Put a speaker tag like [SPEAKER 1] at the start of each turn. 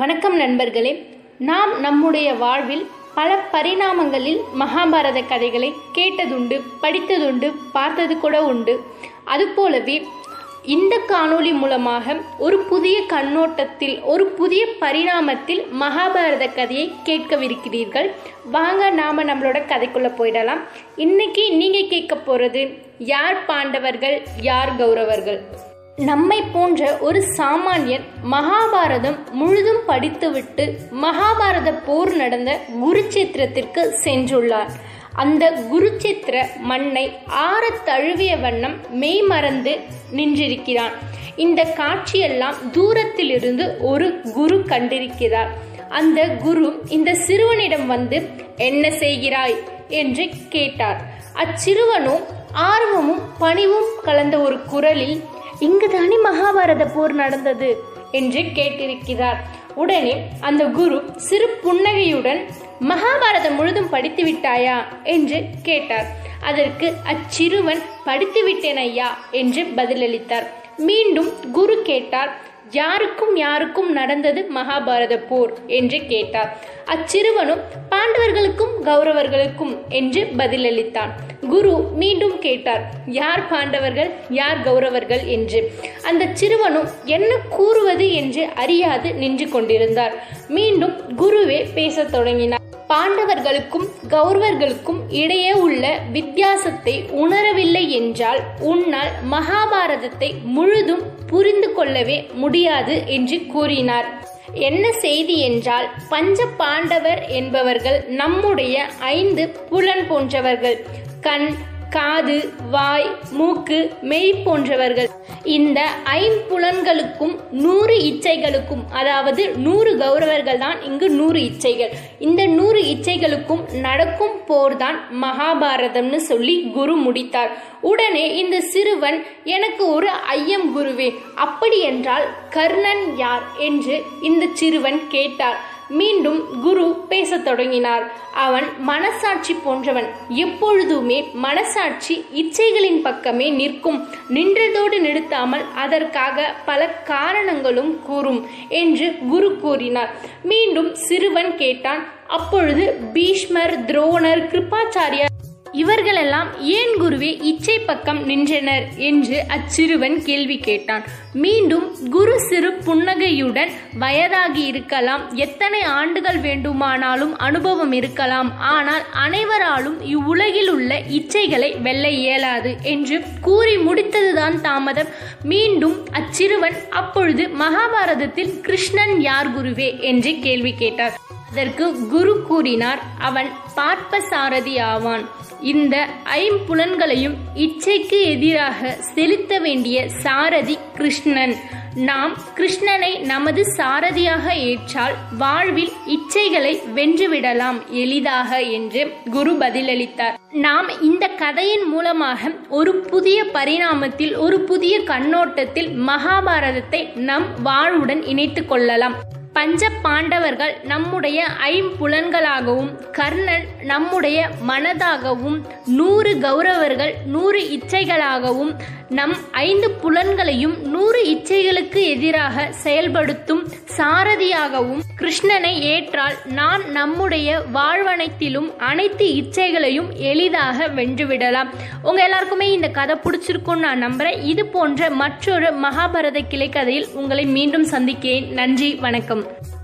[SPEAKER 1] வணக்கம் நண்பர்களே. நாம் நம்முடைய வாழ்வில் பல பரிணாமங்களில் மகாபாரத கதைகளை கேட்டதுண்டு படித்ததுண்டு பார்த்தது கூட உண்டு. அதுபோலவே இந்த காணொளி மூலமாக ஒரு புதிய கண்ணோட்டத்தில் ஒரு புதிய பரிணாமத்தில் மகாபாரத கதையை கேட்கவிருக்கிறீர்கள். வாங்க நாம நம்மளோட கதைக்குள்ள போயிடலாம். இன்னைக்கு நீங்க கேட்க போறது யார் பாண்டவர்கள் யார் கௌரவர்கள்? நம்மை போன்ற ஒரு சாமானியன் மகாபாரதம் முழுதும் படித்துவிட்டு மகாபாரத போர் நடந்த குருச்சேத்திரத்திற்கு சென்றுள்ளார். அந்த குருச்சேத்திர மண்ணை ஆற தழுவிய வண்ணம் மெய்மறந்து நின்றிருக்கிறான். இந்த காட்சியெல்லாம் தூரத்திலிருந்து ஒரு குரு கண்டிருக்கிறார். அந்த குரு இந்த சிறுவனிடம் வந்து என்ன செய்கிறாய்? என்று கேட்டார். அச்சிறுவனும் ஆர்வமும் பணிவும் கலந்த ஒரு குரலில் இங்குதானே மகாபாரத போர் நடந்தது என்று கேட்டிருக்கிறார். உடனே அந்த குரு சிறு புன்னகையுடன் மகாபாரதம் முழுதும் படித்து விட்டாயா? என்று கேட்டார். அதற்கு அச்சிறுவன் படித்து விட்டேன் ஐயா என்று பதிலளித்தார். மீண்டும் குரு கேட்டார். யாருக்கும் யாருக்கும் நடந்தது மகாபாரத போர் என்று கேட்டார். அச்சிறுவனும் பாண்டவர்களுக்கும் கௌரவர்களுக்கும் என்று பதிலளித்தான். குரு மீண்டும் கேட்டார் யார் பாண்டவர்கள் யார் கௌரவர்கள்? என்று. அந்த சிறுவனும் என்ன கூறுவது? என்று அறியாது நின்று கொண்டிருந்தார். மீண்டும் குருவே பேசத் தொடங்கினார். பாண்டவர்களுக்கும் கௌரவர்களுக்கும் இடையே உள்ள வித்தியாசத்தை உணரவில்லை என்றால் உன்னால் மகாபாரதத்தை முழுதும் புரிந்து கொள்ளவே முடியாது என்று கூறினார். என்ன செய்தி என்றால் பஞ்ச பாண்டவர் என்பவர்கள் நம்முடைய ஐந்து புலன் போன்றவர்கள். கண் காது வாய் மூக்கு மெய் போன்றவர்கள். இந்த ஐம்புலன்களுக்கும் நூறு இச்சைகளுக்கும் அதாவது நூறு கௌரவர்கள் தான் இங்கு நூறு இச்சைகள். இந்த நூறு இச்சைகளுக்கும் நடக்கும் போர்தான் மகாபாரதம்னு சொல்லி குரு முடித்தார். உடனே இந்த சிறுவன் எனக்கு ஒரு ஐயம் குருவே அப்படி என்றால் கர்ணன் யார்? என்று இந்த சிறுவன் கேட்டார். மீண்டும் குரு பேசத் தொடங்கினார். அவன் மனசாட்சி போன்றவன். எப்பொழுதுமே மனசாட்சி இச்சைகளின் பக்கமே நிற்கும். நின்றதோடு நிறுத்தாமல் அதற்காக பல காரணங்களும் கூறும் என்று குரு கூறினார். மீண்டும் சிறுவன் கேட்டான். அப்பொழுது பீஷ்மர் துரோணர் கிருபாச்சாரியார் இவர்களெல்லாம் ஏன் குருவே இச்சை பக்கம் நின்றனர் என்று அச்சிறுவன் கேள்வி கேட்டான். மீண்டும் குரு சிறு புன்னகையுடன் வயதாகி இருக்கலாம். எத்தனை ஆண்டுகள் வேண்டுமானாலும் அனுபவம் இருக்கலாம். ஆனால் அனைவராலும் இவ்வுலகில் உள்ள இச்சைகளை வெல்ல இயலாது என்று கூறி முடித்ததுதான் தாமதம். மீண்டும் அச்சிறுவன் அப்பொழுது மகாபாரதத்தில் கிருஷ்ணன் யார் குருவே என்று கேள்வி கேட்டார். அதற்கு குரு கூறினார் அவன் பார்ப்பசாரதி ஆவான் இந்த ஐம்புலன்களையும் இச்சைக்கு எதிராக செலுத்த வேண்டிய சாரதி கிருஷ்ணன். நாம் கிருஷ்ணனை நமது சாரதியாக ஏற்றால் வாழ்வில் இச்சைகளை வென்றுவிடலாம் எளிதாக என்று குரு பதிலளித்தார். நாம் இந்த கதையின் மூலமாக ஒரு புதிய பரிணாமத்தில் ஒரு புதிய கண்ணோட்டத்தில் மகாபாரதத்தை நம் வாழ்வுடன் இணைத்து கொள்ளலாம். பஞ்ச பாண்டவர்கள் நம்முடைய ஐம்புலன்களாகவும் கர்ணன் நம்முடைய மனதாகவும் நூறு கௌரவர்கள் நூறு இச்சைகளாகவும் நம் ஐந்து புலன்களையும் நூறு இச்சைகளுக்கு எதிராக செயல்படுத்தும் சாரதியாகவும் கிருஷ்ணனை ஏற்றால் நான் நம்முடைய வாழ்வனைத்திலும் அனைத்து இச்சைகளையும் எளிதாக வென்றுவிடலாம். உங்க எல்லாருக்குமே இந்த கதை பிடிச்சிருக்கும்னு நான் நம்புறேன். இது போன்ற மற்றொரு மகாபாரத கிளை கதையில் உங்களை மீண்டும் சந்திக்கிறேன். நன்றி வணக்கம். Bye.